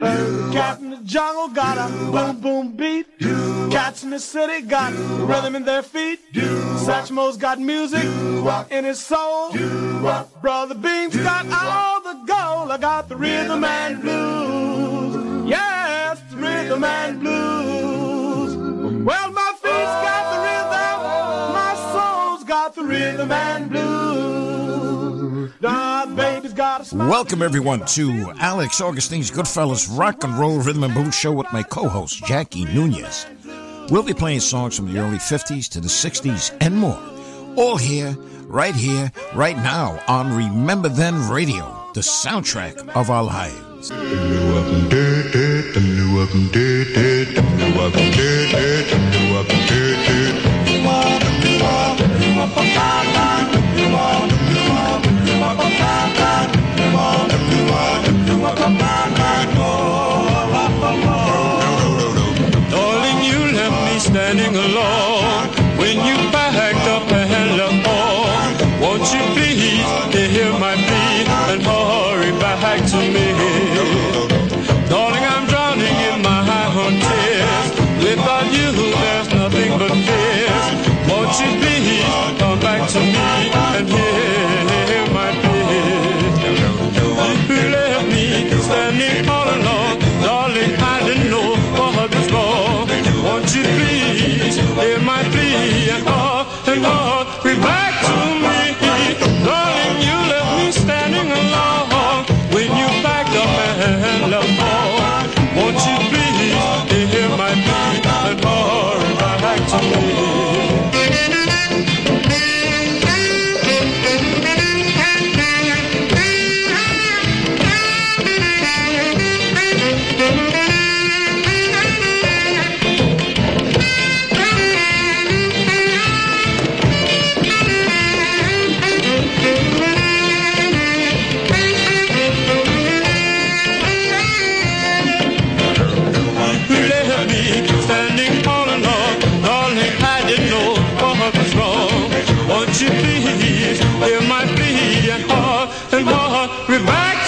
Uh, cat in the jungle got a boom boom beat. Cats in the city got rhythm in their feet. Satchmo's got music in his soul. Brother Bean's got all the gold. I got the rhythm and blues. Yes, the rhythm and blues. Well, my feet's got the rhythm. My soul's got the rhythm and blues. Welcome, everyone, to Alex Augustine's Goodfellas Rock and Roll Rhythm and Blues Show with my co host, Jackie Nunez. We'll be playing songs from the early 50s to the 60s and more. All here, right here, right now on Remember Then Radio, the soundtrack of our lives. And hurry back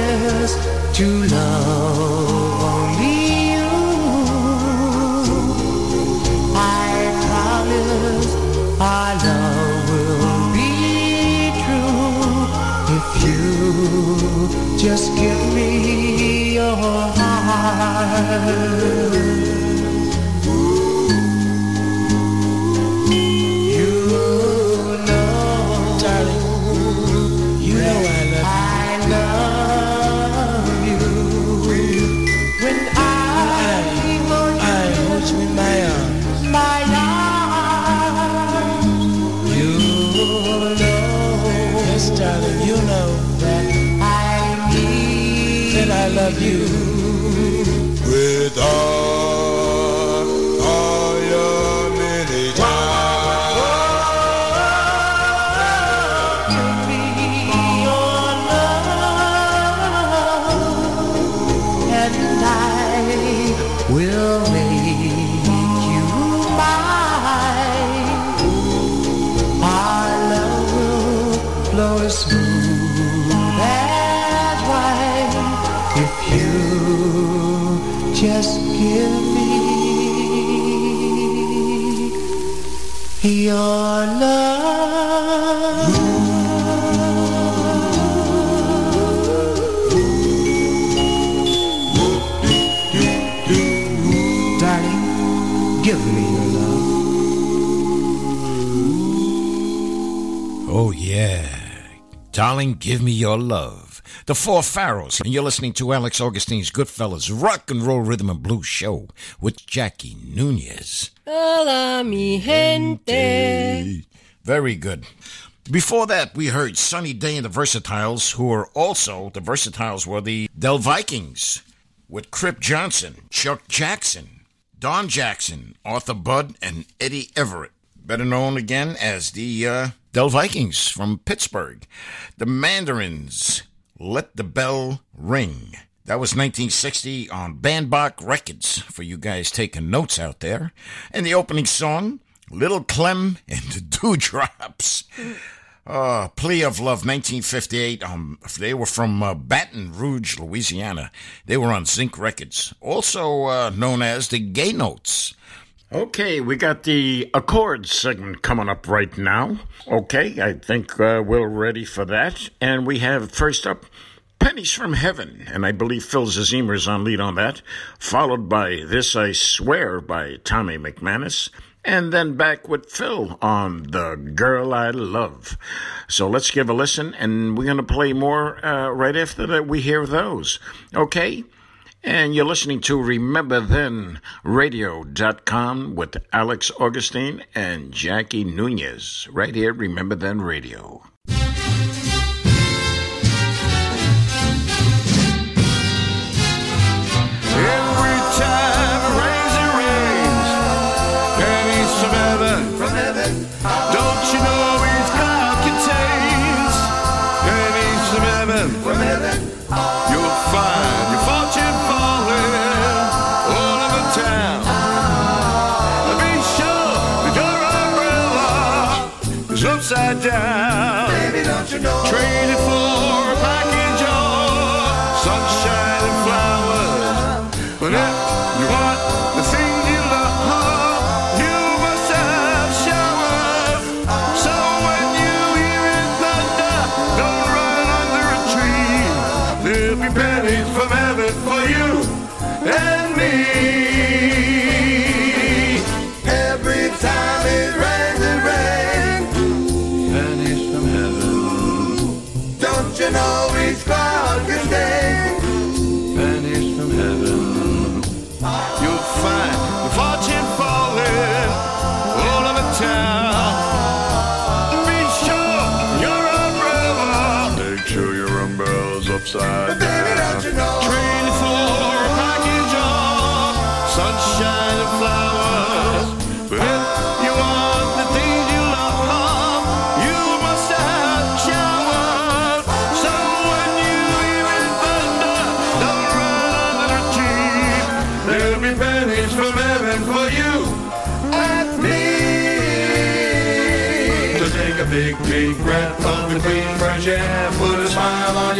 promise to love only you. I promise our love will be true if you just give me your heart. Darling, give me your love. The Four Pharaohs, and you're listening to Alex Augustine's Goodfellas Rock and Roll Rhythm and Blues Show with Jackie Nunez. Hola, mi gente. Very good. Before that, we heard Sunny Day and the Versatiles, who were also, the Versatiles were the Del Vikings, with Kripp Johnson, Chuck Jackson, Don Jackson, Arthur Budd, and Eddie Everett, better known again as the uh, Del Vikings from Pittsburgh. The Mandarins, Let the Bell Ring. That was 1960 on Bandbach Records, for you guys taking notes out there. And the opening song, Little Clem and the Dewdrops. Uh, Plea of Love, 1958. Um, they were from uh, Baton Rouge, Louisiana. They were on Zynn Records, also uh, known as the Gay Notes. Okay, we got the Accords segment coming up right now. Okay, I think uh, we're ready for that. And we have first up Pennies from Heaven, and I believe Phil Zimmer's on lead on that, followed by This I Swear by Tommy McManus and then back with Phil on The Girl I Love. So let's give a listen, and we're going to play more uh, right after that we hear those. Okay? And you're listening to Remember Then RememberThenRadio.com with Alex Augustine and Jackie Nunez, right here, Remember Then Radio.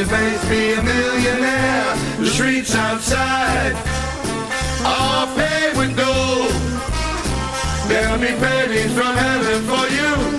Your face, be a millionaire. The streets outside are paved with gold. There'll be pennies from heaven for you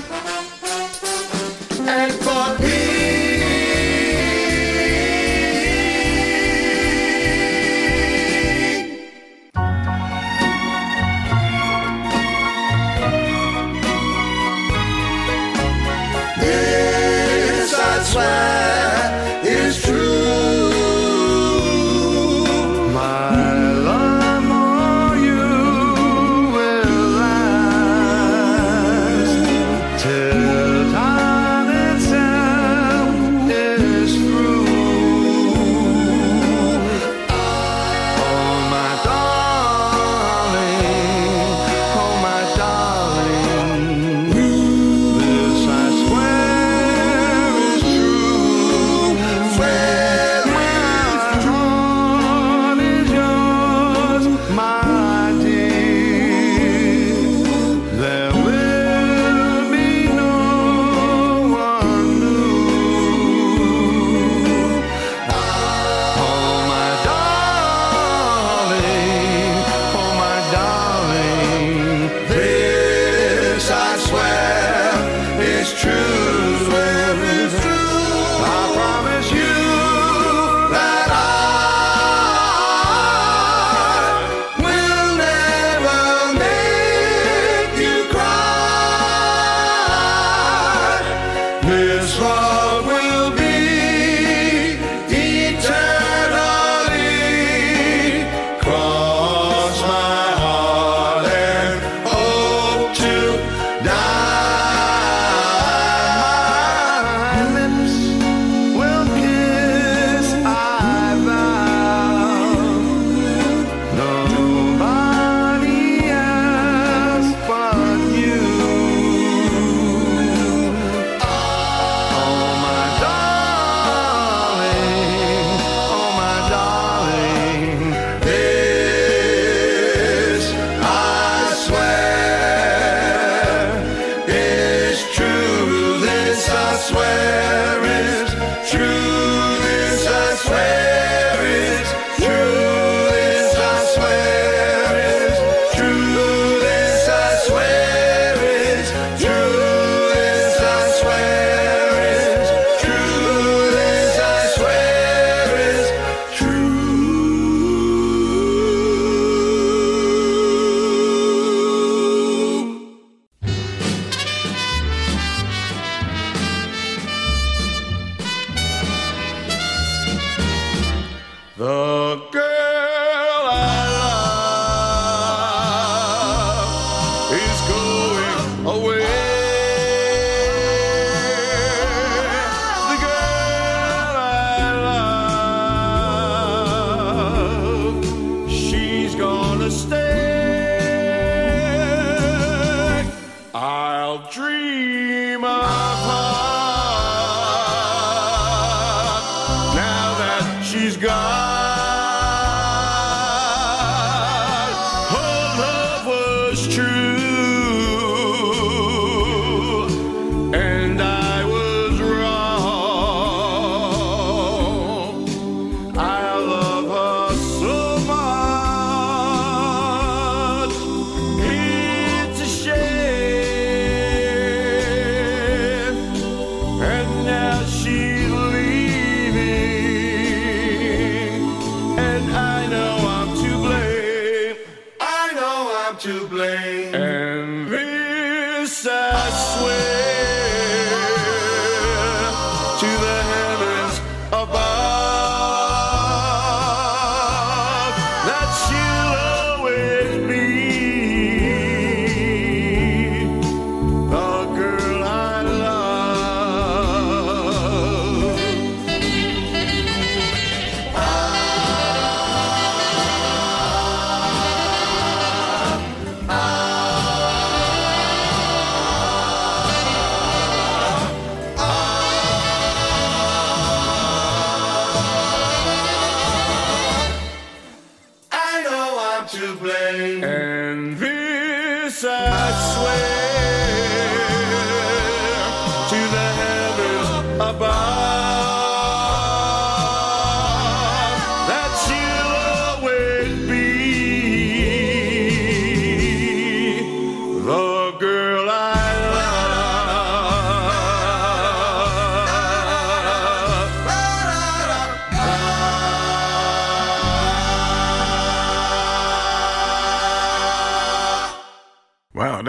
she's gone.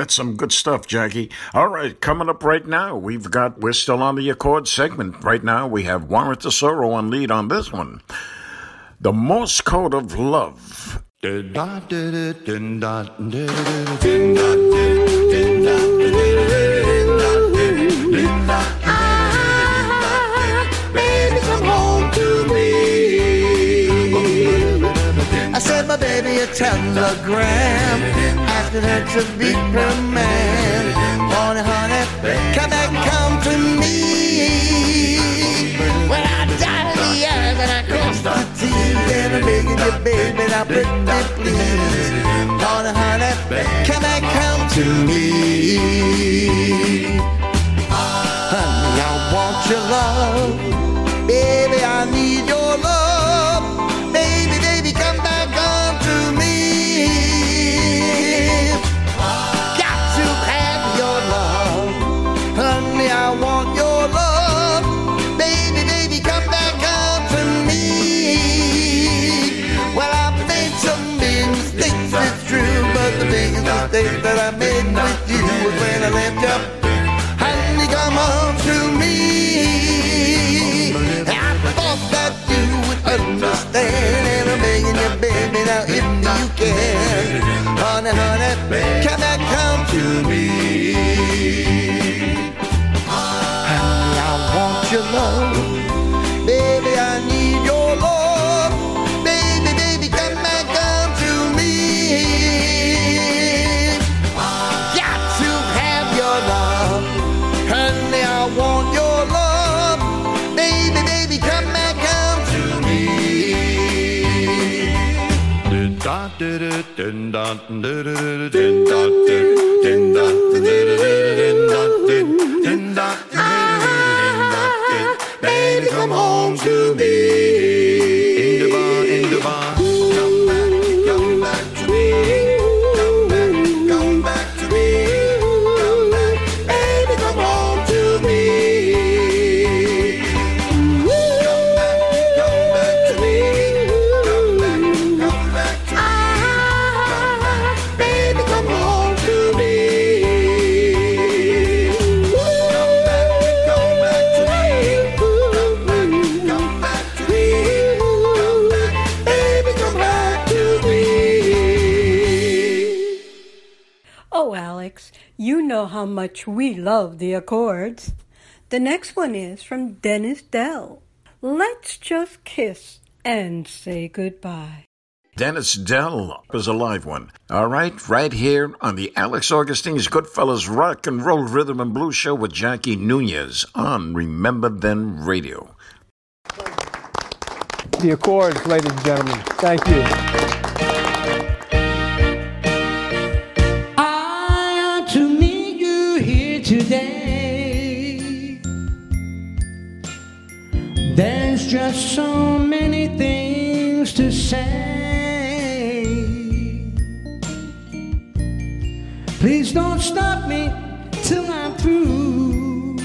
That's some good stuff, Jackie. All right, coming up right now, we've got, we're still on the Accord segment. Right now, we have Warren Tesoro on lead on this one. The Morse Code of Love. I sent my baby a telegram asking her to be her man. Honey, honey, come back, come to me. Well, I died the eyes and I crossed the teeth and I'm begging you, baby, now pretty please. Honey, honey, come back, come to me. Honey, I want your love. Baby, I need your love. To me. Honey, I want your love, baby, I need your love, baby, baby, come back, come to me. Got to have your love. Honey, I want your love. Baby, baby, come back, come to me. Baby, much we love the Accords. The next one is from Dennis Dell. Let's just kiss and say goodbye. Dennis Dell is a live one. All right, right here on the Alex Augustine's Goodfellas Rock and Roll Rhythm and Blues Show with Jackie Nunez on Remember Then Radio. The Accords, ladies and gentlemen. Thank you. Just so many things to say. Please don't stop me till I'm through.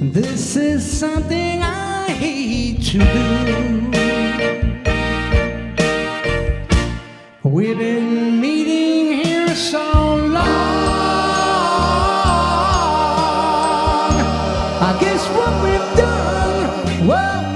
This is something I hate to do. We've been meeting here so what we've done. Was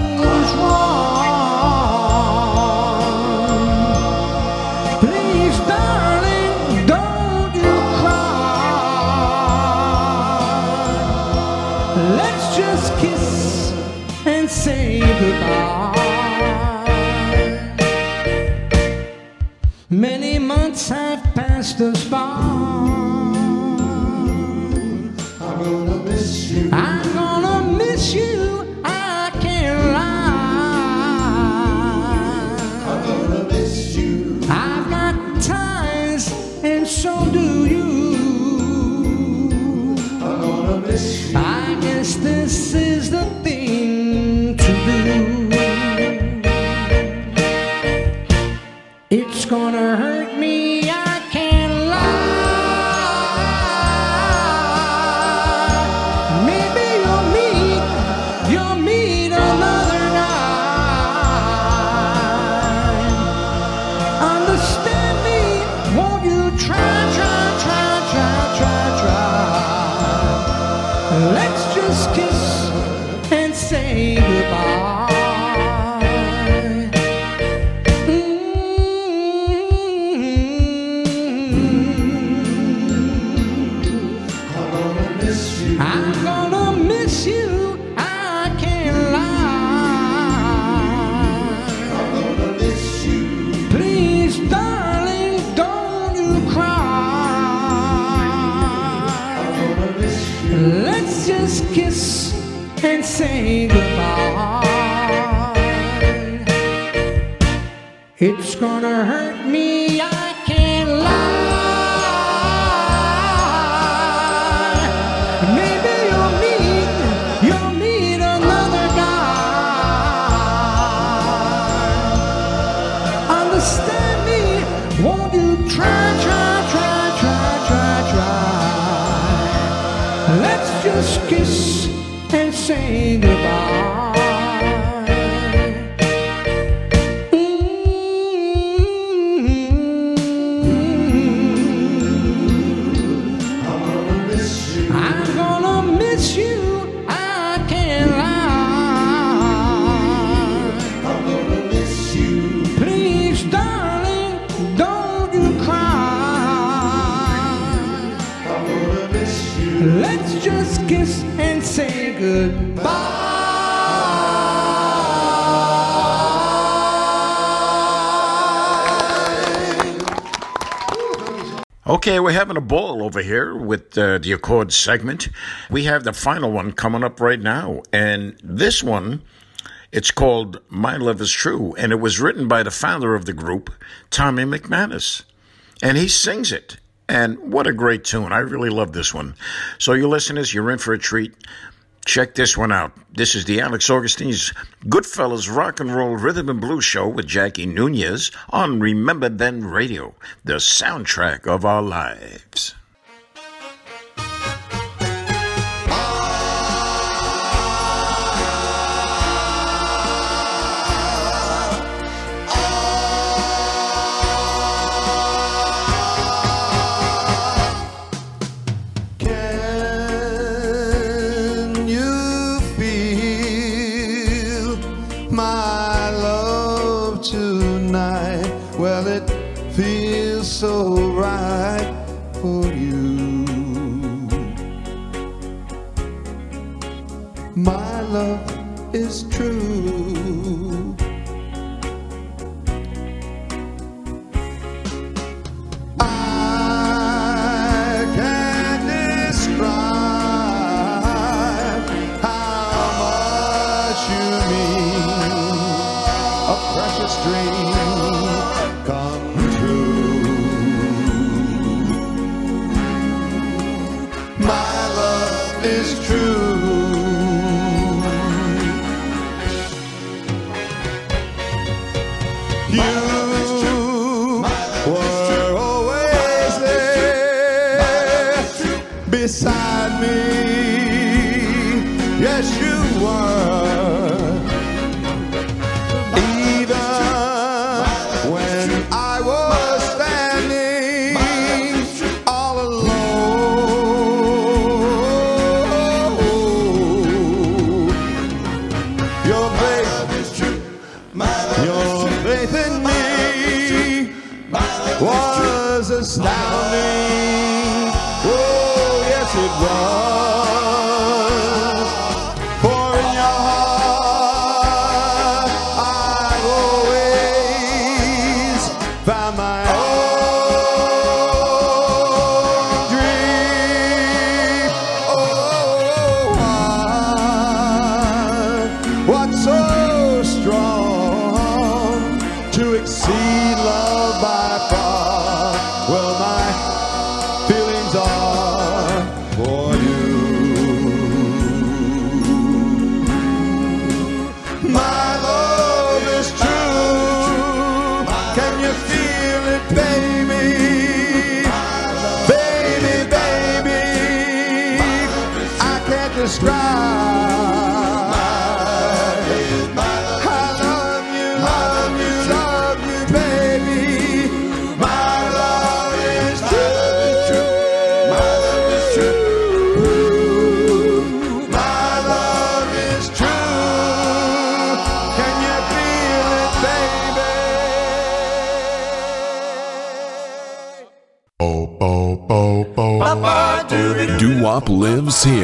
and say goodbye. Okay, we're having a ball over here with uh, the Accord segment. We have the final one coming up right now, and this one, it's called "My Love Is True," and it was written by the founder of the group, Tommy McManus, and he sings it. And what a great tune! I really love this one. So, you listeners, you're in for a treat. Check this one out. This is the Alex Augustine's Goodfellas Rock and Roll Rhythm and Blues Show with Jackie Nunez on Remember Then Radio, the soundtrack of our lives.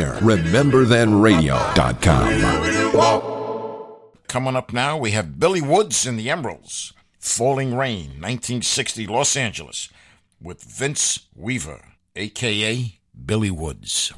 there. RememberThenRadio.com. Coming up now, we have Billy Woods and the Emeralds. Falling Rain, 1960, Los Angeles, with Vince Weaver, a.k.a. Billy Woods.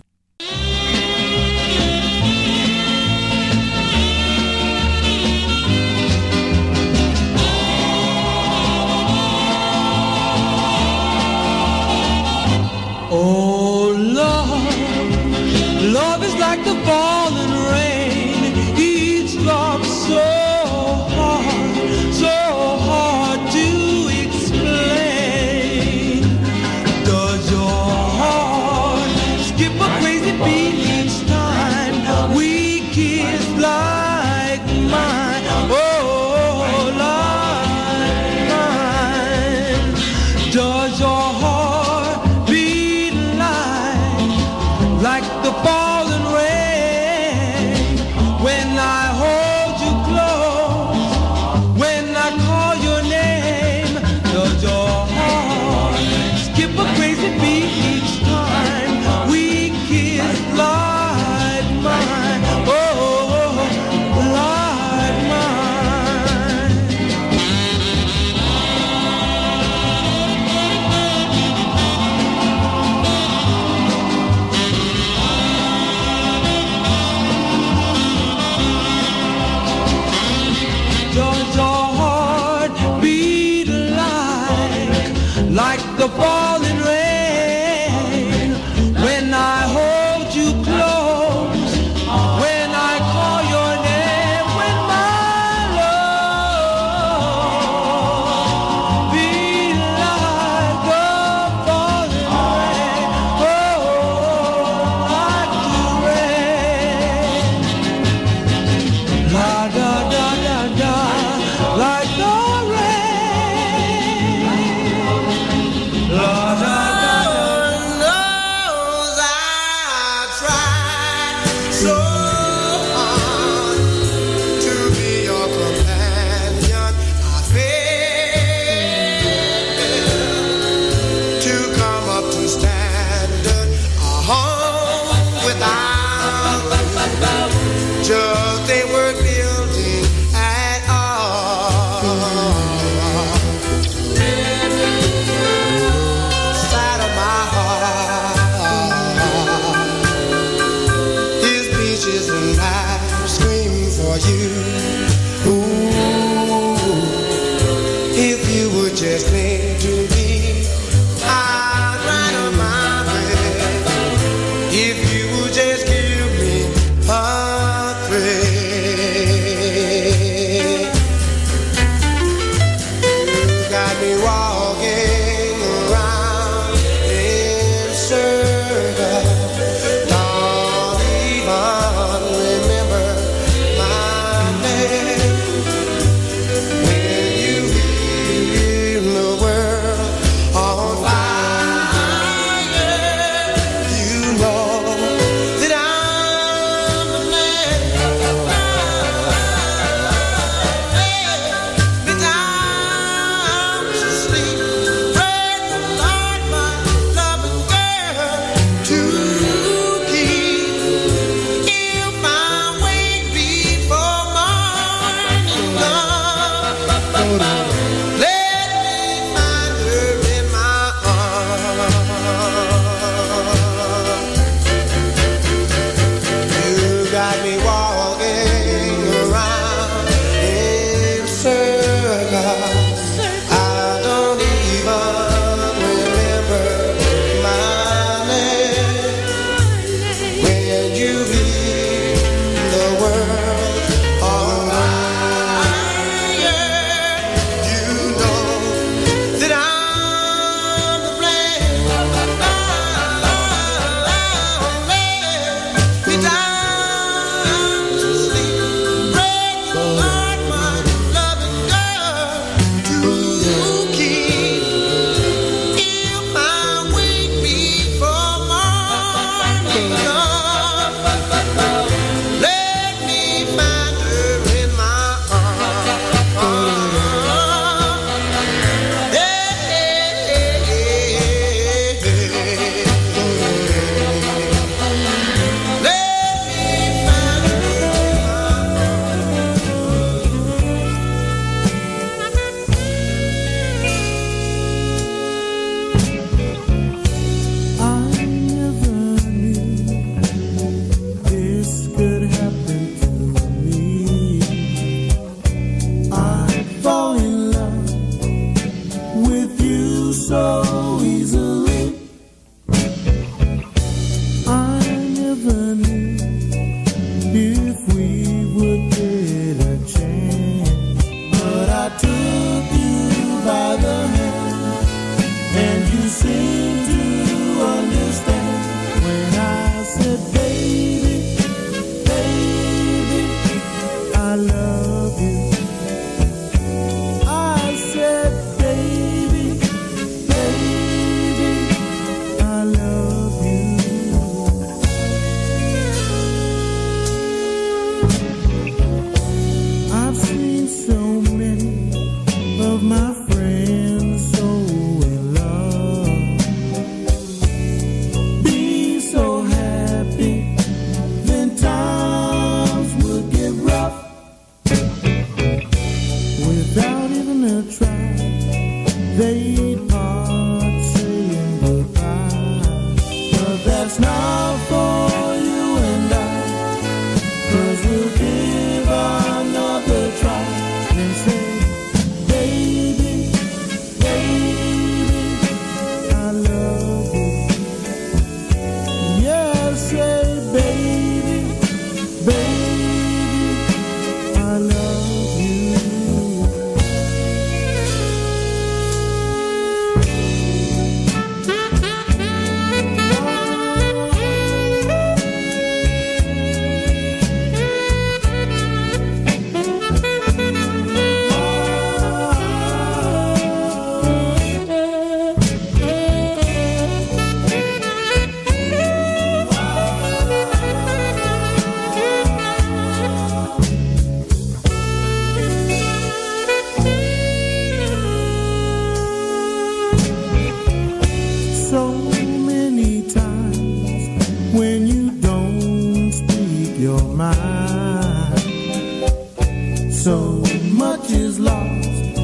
So much is lost,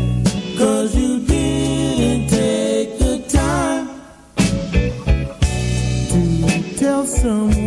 cause you didn't take the time to tell someone.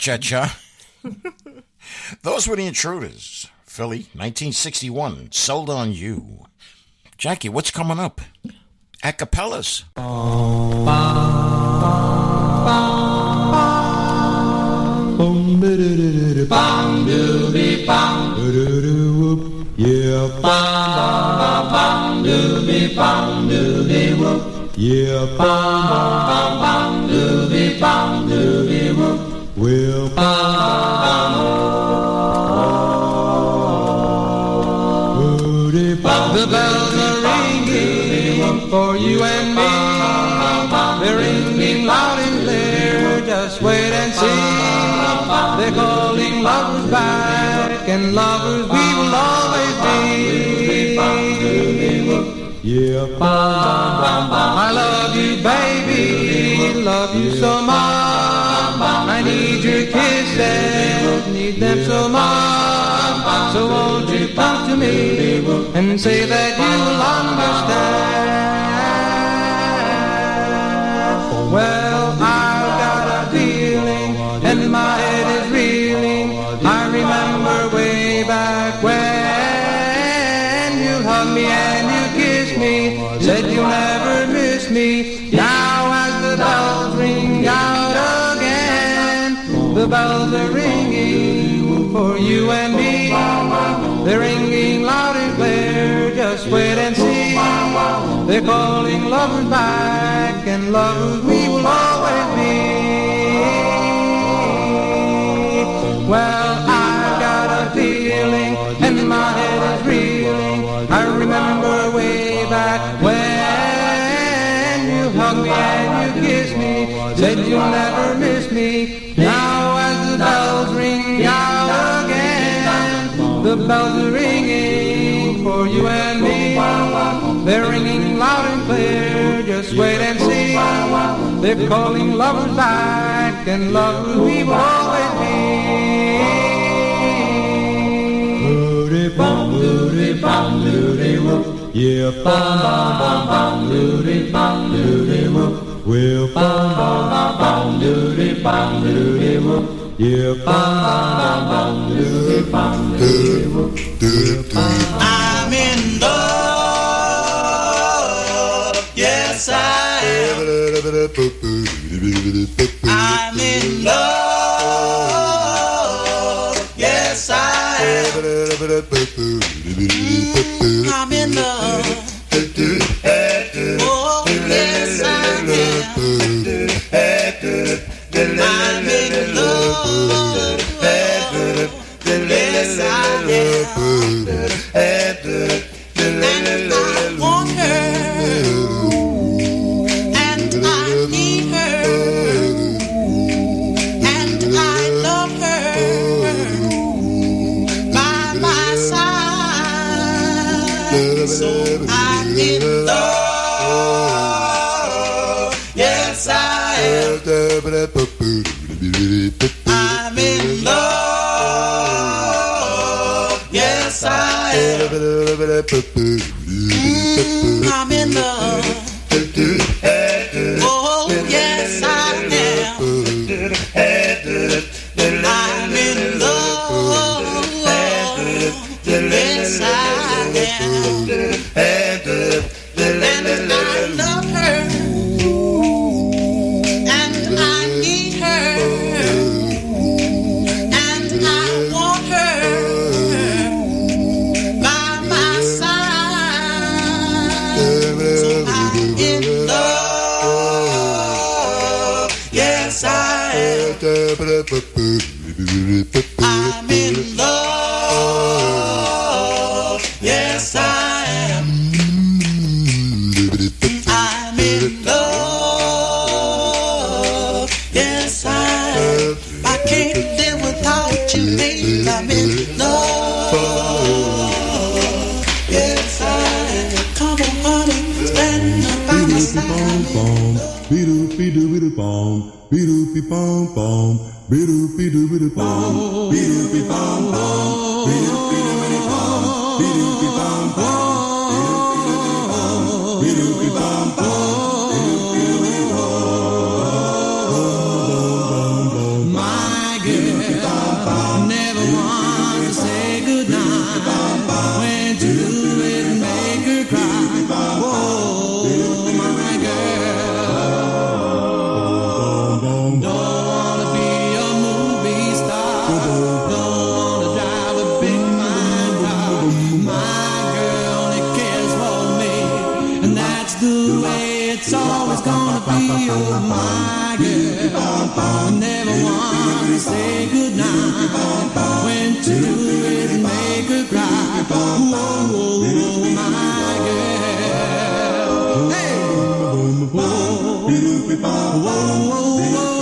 cha cha. Those were the intruders. Philly, 1961, sold on you. Jackie, what's coming up? Acapellas. Bum, bum, bum, bum, bum, bum, bum, Yeah, I love you, baby, love you so much. I need your kisses, need them so much. So won't you come to me and say that you'll understand? Bells are ringing for you and me. They're ringing loud and clear, just wait and see. They're calling lovers back, and lovers we will always be. Well, I've got a feeling, and my head is reeling. I remember way back when you hugged me and you kissed me, said you'll never miss me. Now bells ring out again, the bells are ringing for you and me. They're ringing loud and clear, just wait and see. They're calling lovers back, and lovers we will always be. Bum, doody bum, doody whoop. Yeah, bum bum bum doody bum, doody whoop. Well, bum bum bum doody bum, doody whoop. I'm in love, yes I am. I'm in love, yes I am. The way it's always gonna be. Oh, my girl. Never want to say goodnight. When it and make her cry. Oh, oh, oh, my girl. Hey. Oh, oh, oh, oh,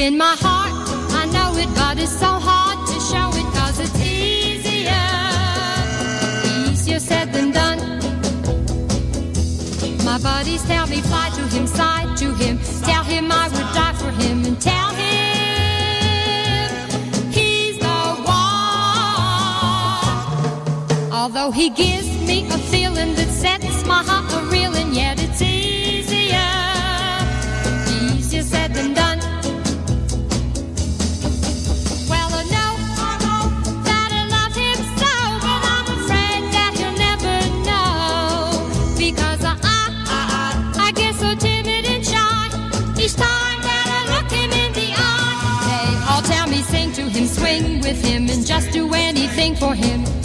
in my heart, I know it, but it's so hard to show it cause it's easier. Easier said than done. My buddies tell me fly to him, side to him, tell him I would die for him and tell him he's the one. Although he gives me a feeling that sets my heart and just do anything for him.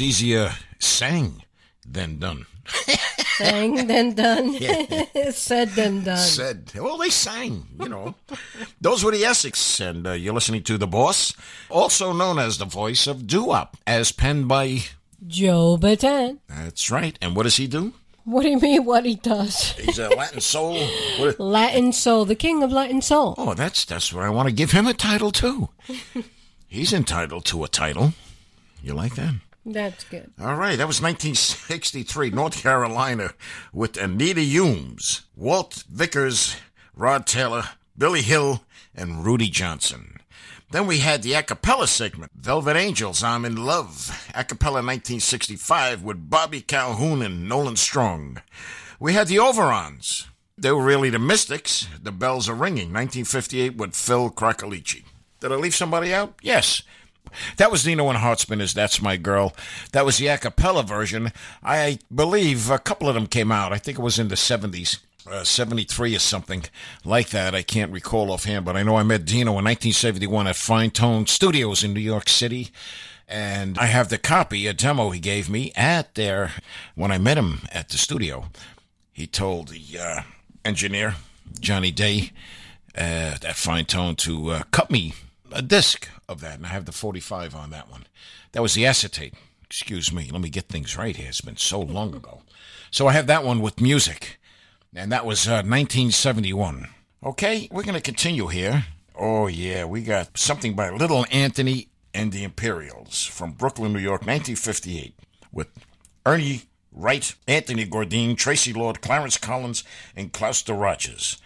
Easier sang than done. Sang than done. Yeah. Said than done. Said, well, they sang, you know. Those were the Essex, and uh, you're listening to The Boss, also known as the voice of doo-wop, as penned by. Joe Bataan. That's right. And what does he do? What do you mean what he does? He's a Latin soul. What, Latin soul, the king of Latin soul. oh, that's that's what I want to give him a title too. He's entitled to a title. You like that? That's good. All right, that was 1963, North Carolina, with Anita Humes, Walt Vickers, Rod Taylor, Billy Hill, and Rudy Johnson. Then we had the a cappella segment, Velvet Angels, I'm in Love, a cappella 1965 with Bobby Calhoun and Nolan Strong. We had the Overons. They were really the Mystics. The Bells Are Ringing, 1958 with Phil Cracolici. Did I leave somebody out? Yes. That was Dino and Heartspinners, That's My Girl. That was the a cappella version. I believe a couple of them came out. I think it was in the 70s. Uh, 73 or something like that. I can't recall offhand, but I know I met Dino in 1971 at Fine Tone Studios in New York City. And I have the copy, a demo he gave me at there when I met him at the studio. He told the uh, engineer, Johnny Day, uh, at Fine Tone to uh, cut me a disc of that, and I have the 45 on that one. That was the acetate. Excuse me. Let me get things right here. It's been so long ago. So I have that one with music, and that was uh, 1971. Okay, we're going to continue here. Oh, yeah, we got something by Little Anthony and the Imperials from Brooklyn, New York, 1958, with Ernie Wright, Anthony Gourdine, Tracy Lord, Clarence Collins, and Glouster Rogers.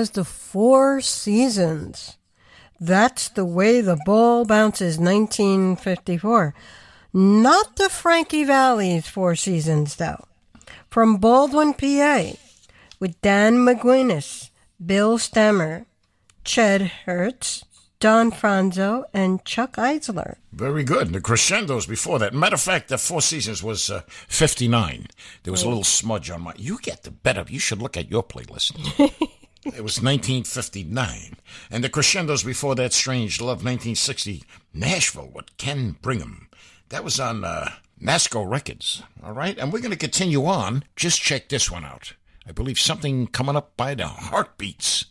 Was the Four Seasons. That's the way the ball bounces, 1954. Not the Frankie Valli's Four Seasons, though. From Baldwin, PA, with Dan McGuinness, Bill Stammer, Ched Hertz, Don Franzo, and Chuck Eisler. Very good. And the crescendos before that. Matter of fact, the Four Seasons was uh, 59. There was a little smudge on my. You get the better. You should look at your playlist. it was 1959. And the crescendos before that, Strange Love, 1960. Nashville with Ken Brigham. That was on uh, Nasco Records. All right. And we're going to continue on. Just check this one out. I believe something coming up by the Heartbeats.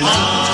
My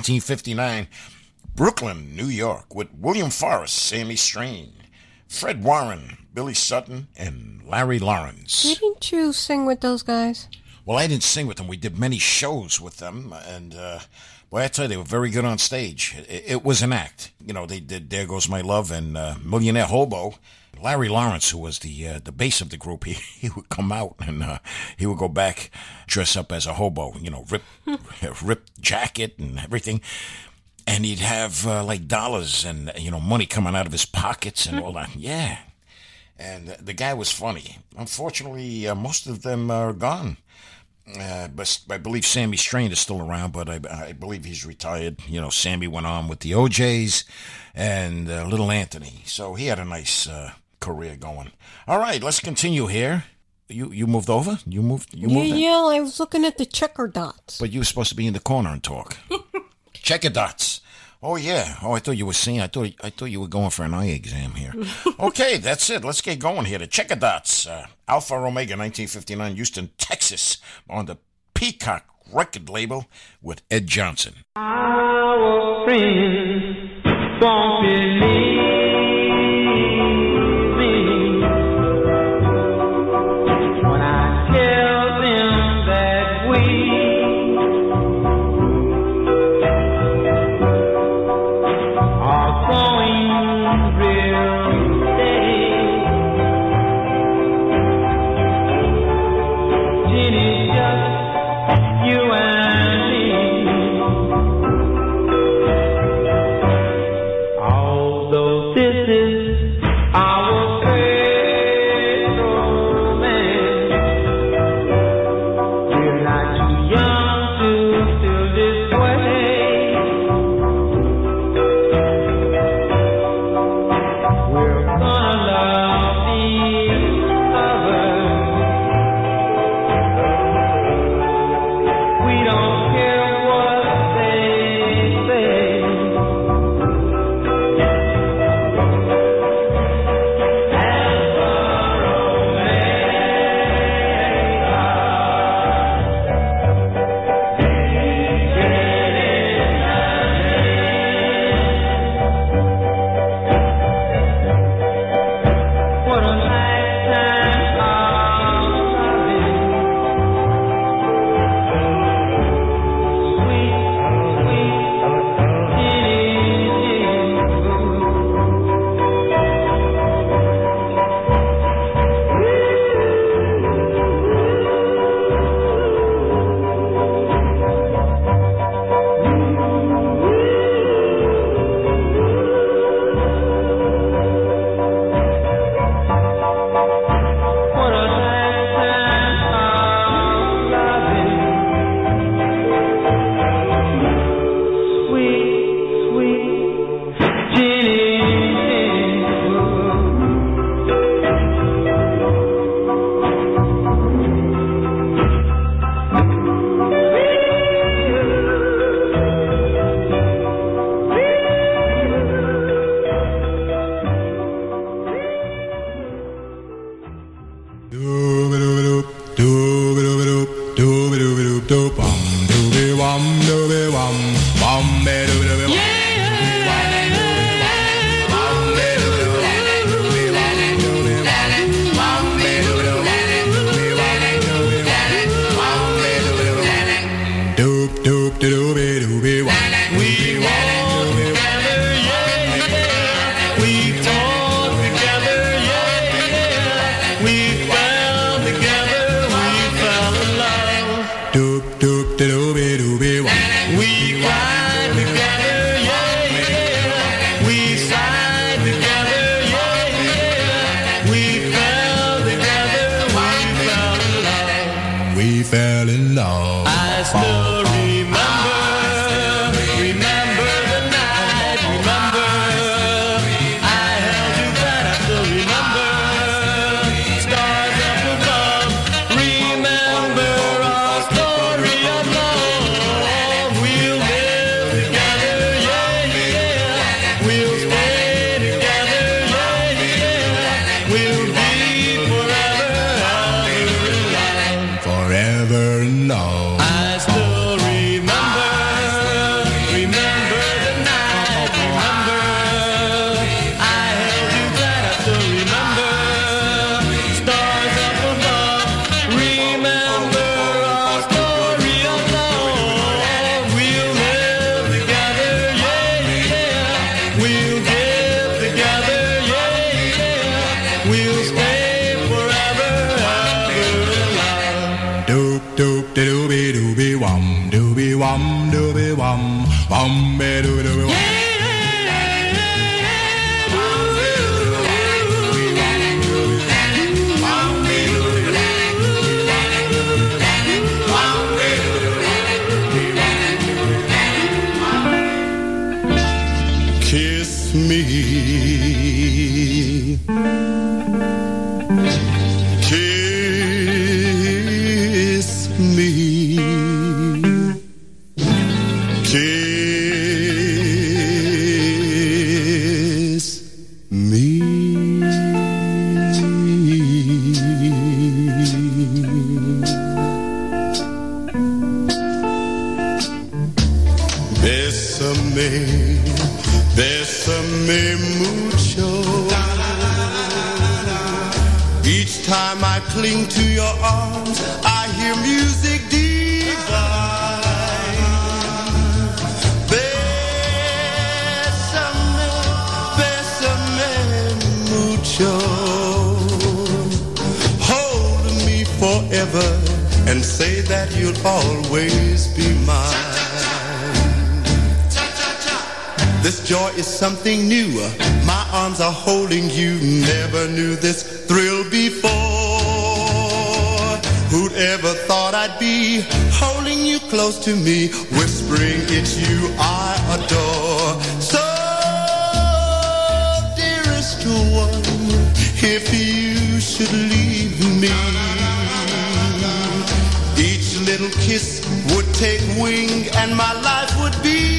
1959. Brooklyn, New York, with William Forrest, Sammy Strain, Fred Warren, Billy Sutton, and Larry Lawrence. Didn't you sing with those guys? Well, I didn't sing with them. We did many shows with them, and uh, boy, I tell you, they were very good on stage. It, it was an act. You know, they did "There Goes My Love" and uh, "Millionaire Hobo." Larry Lawrence, who was the uh, the bass of the group, he, he would come out and uh, he would go back, dress up as a hobo. You know, rip rip jacket and everything. And he'd have uh, like dollars and you know money coming out of his pockets and all that. Yeah, and the guy was funny. Unfortunately, uh, most of them are gone. Uh, but I believe Sammy Strain is still around, but I, I believe he's retired. You know, Sammy went on with the O'Jays and uh, Little Anthony, so he had a nice uh, career going. All right, let's continue here. You you moved over? You moved? You Yeah, moved? in? yeah, I was looking at the checker dots. But you were supposed to be in the corner and talk. checker dots. Oh yeah. Oh, I thought you were seeing. I thought I thought you were going for an eye exam here. okay, that's it. Let's get going here. The checker dots. Uh, Alpha Omega, 1959, Houston, Texas, on the Peacock record label with Ed Johnson. Our friends won't believe time I cling to your arms, I hear music divine. Bésame, bésame mucho. Hold me forever and say that you'll always be mine. This joy is something new. My arms are holding you. Never knew this thrill close to me, whispering it's you I adore. So, dearest one, if you should leave me, each little kiss would take wing and my life would be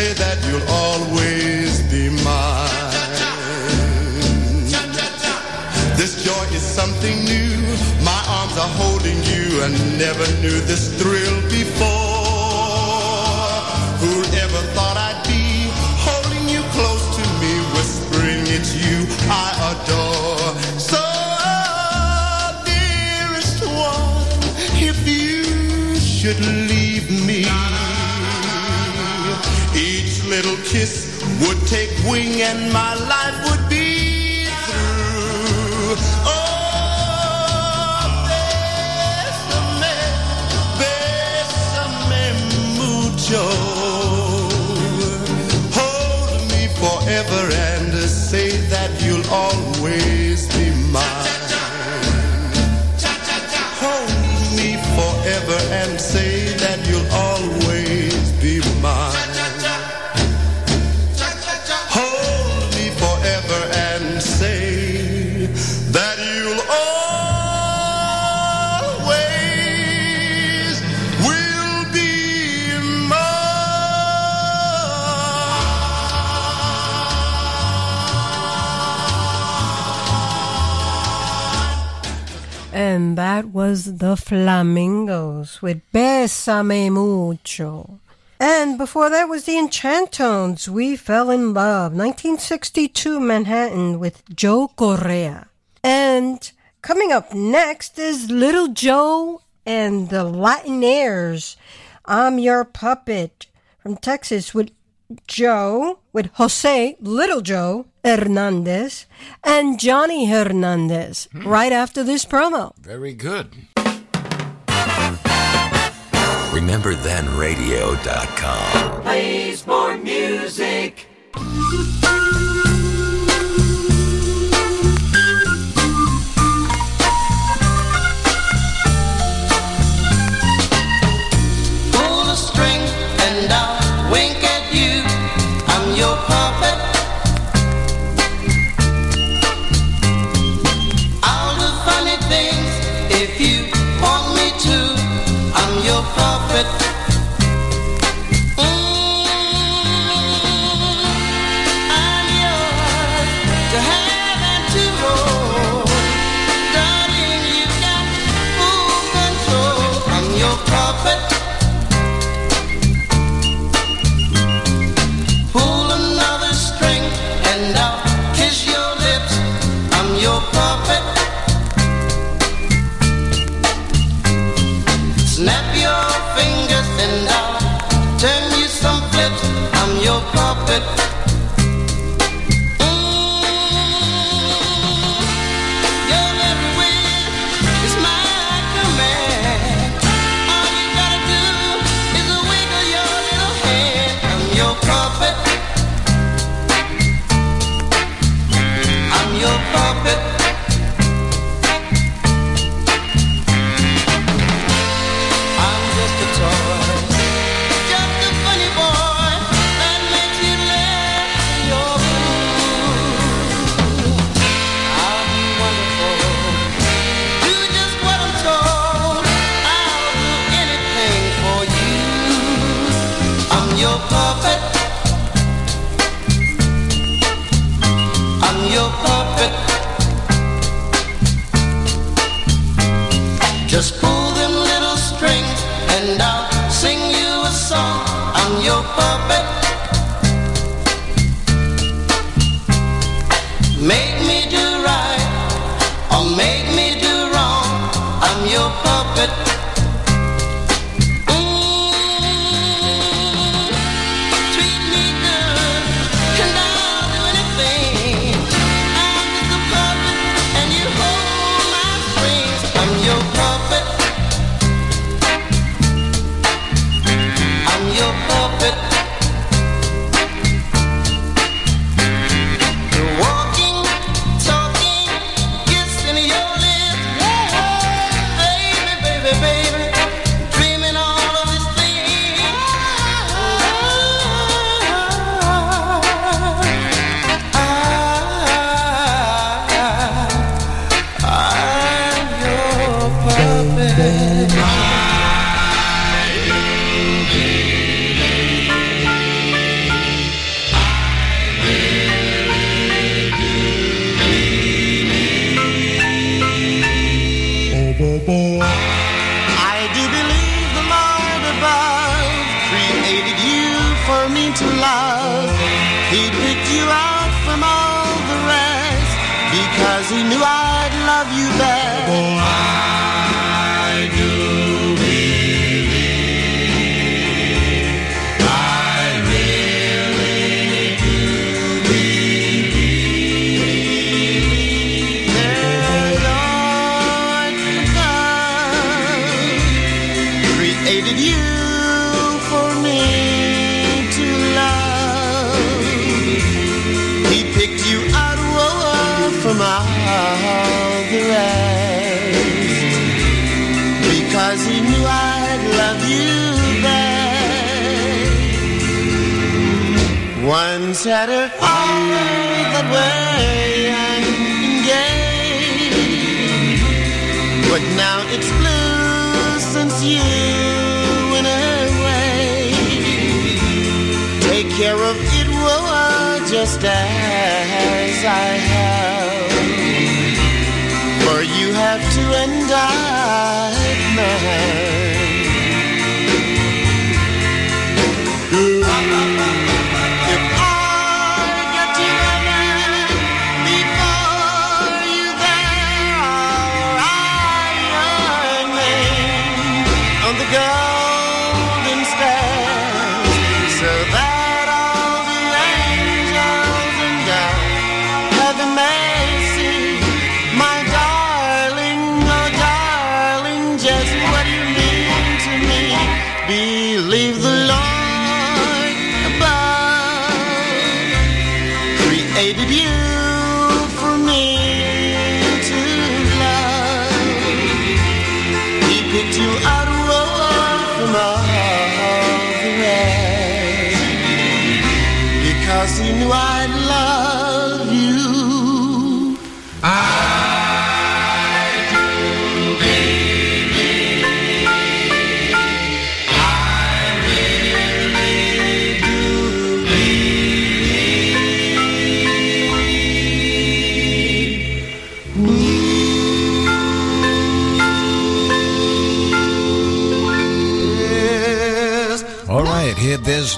say that you'll always be mine. This joy is something new. My arms are holding you and never knew this thrill kiss would take wing and my life would be through. Oh, bésame, bésame mucho. Hold me forever and say that you'll always be mine. Hold me forever and say that was The Flamingos with Besame Mucho. And before that was The Enchantones, We Fell in Love, 1962 Manhattan with Joe Correa. And coming up next is Little Joe and the Latinaires. I'm Your Puppet from Texas with Joe with Jose Little Joe Hernandez and Johnny Hernandez hmm. right after this promo. Very good. RememberThenRadio.com plays more music.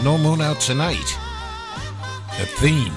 No moon out tonight. The theme.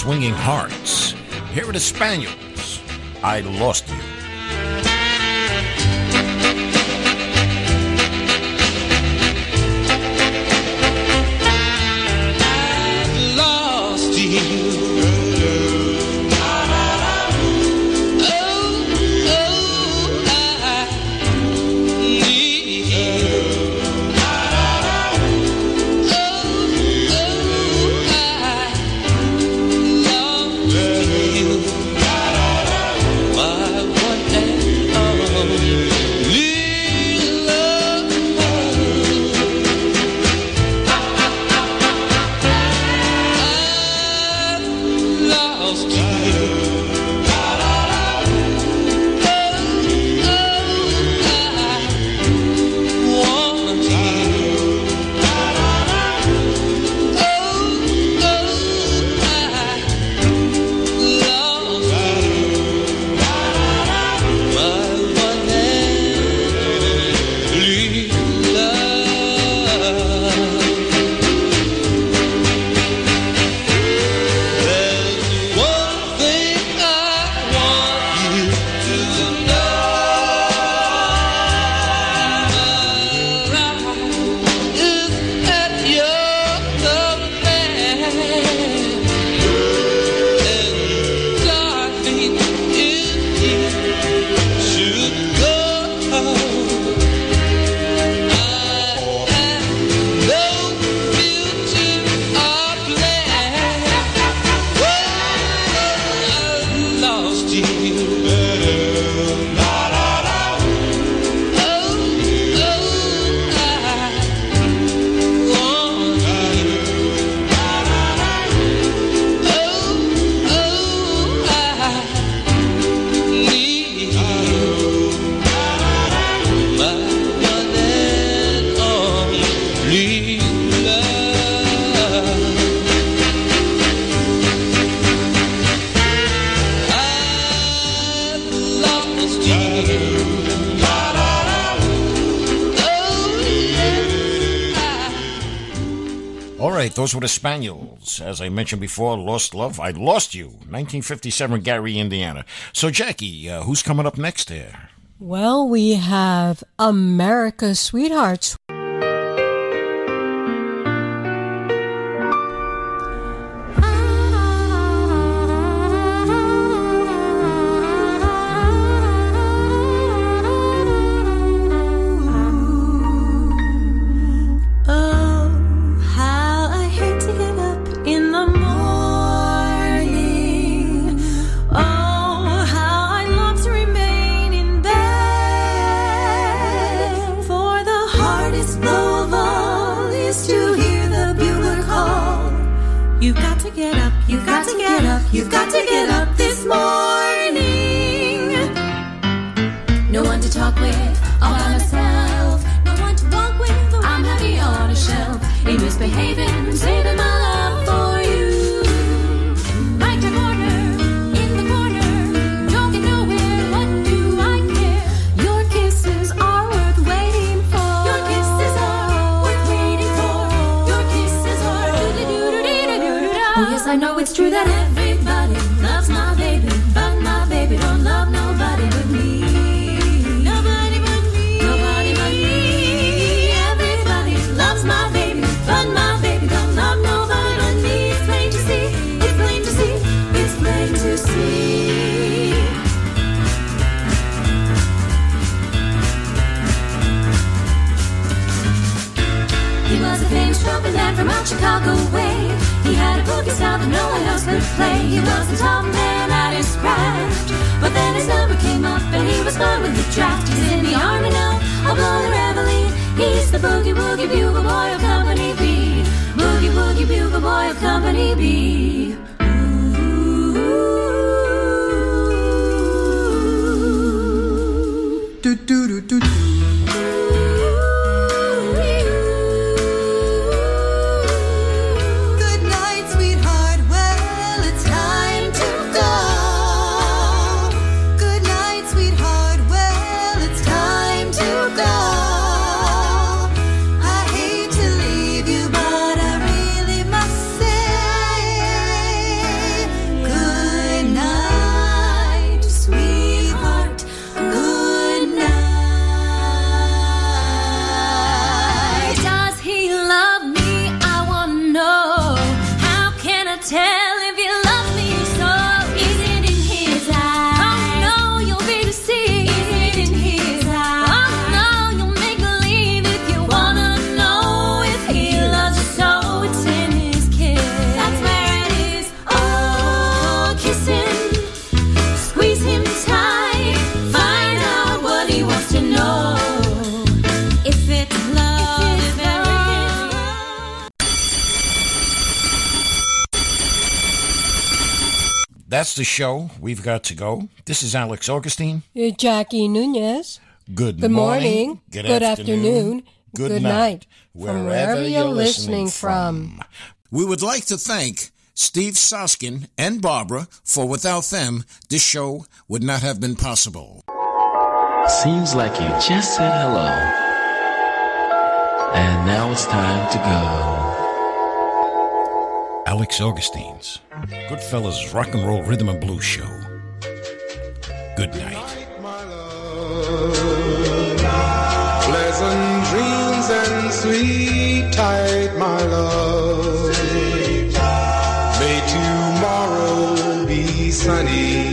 swinging hearts. Here are the Spaniels. I lost With the Spaniels. As I mentioned before, Lost Love, I Lost You, 1957, Gary, Indiana. So, Jackie, uh, who's coming up next there? Well, we have America's Sweethearts. boogie woogie bugle. That's the show. We've got to go. This is Alex Augustine. Uh, Jackie Nunez. Good, Good morning. Good, Good afternoon. afternoon. Good, Good night. night. From wherever you're listening from. We would like to thank Steve Soskin and Barbara, for without them, this show would not have been possible. Seems like you just said hello. And now it's time to go. Alex Augustine's Goodfellas Rock and Roll Rhythm and Blues Show. Good night. Pleasant dreams and sweet tight, my love. May tomorrow be sunny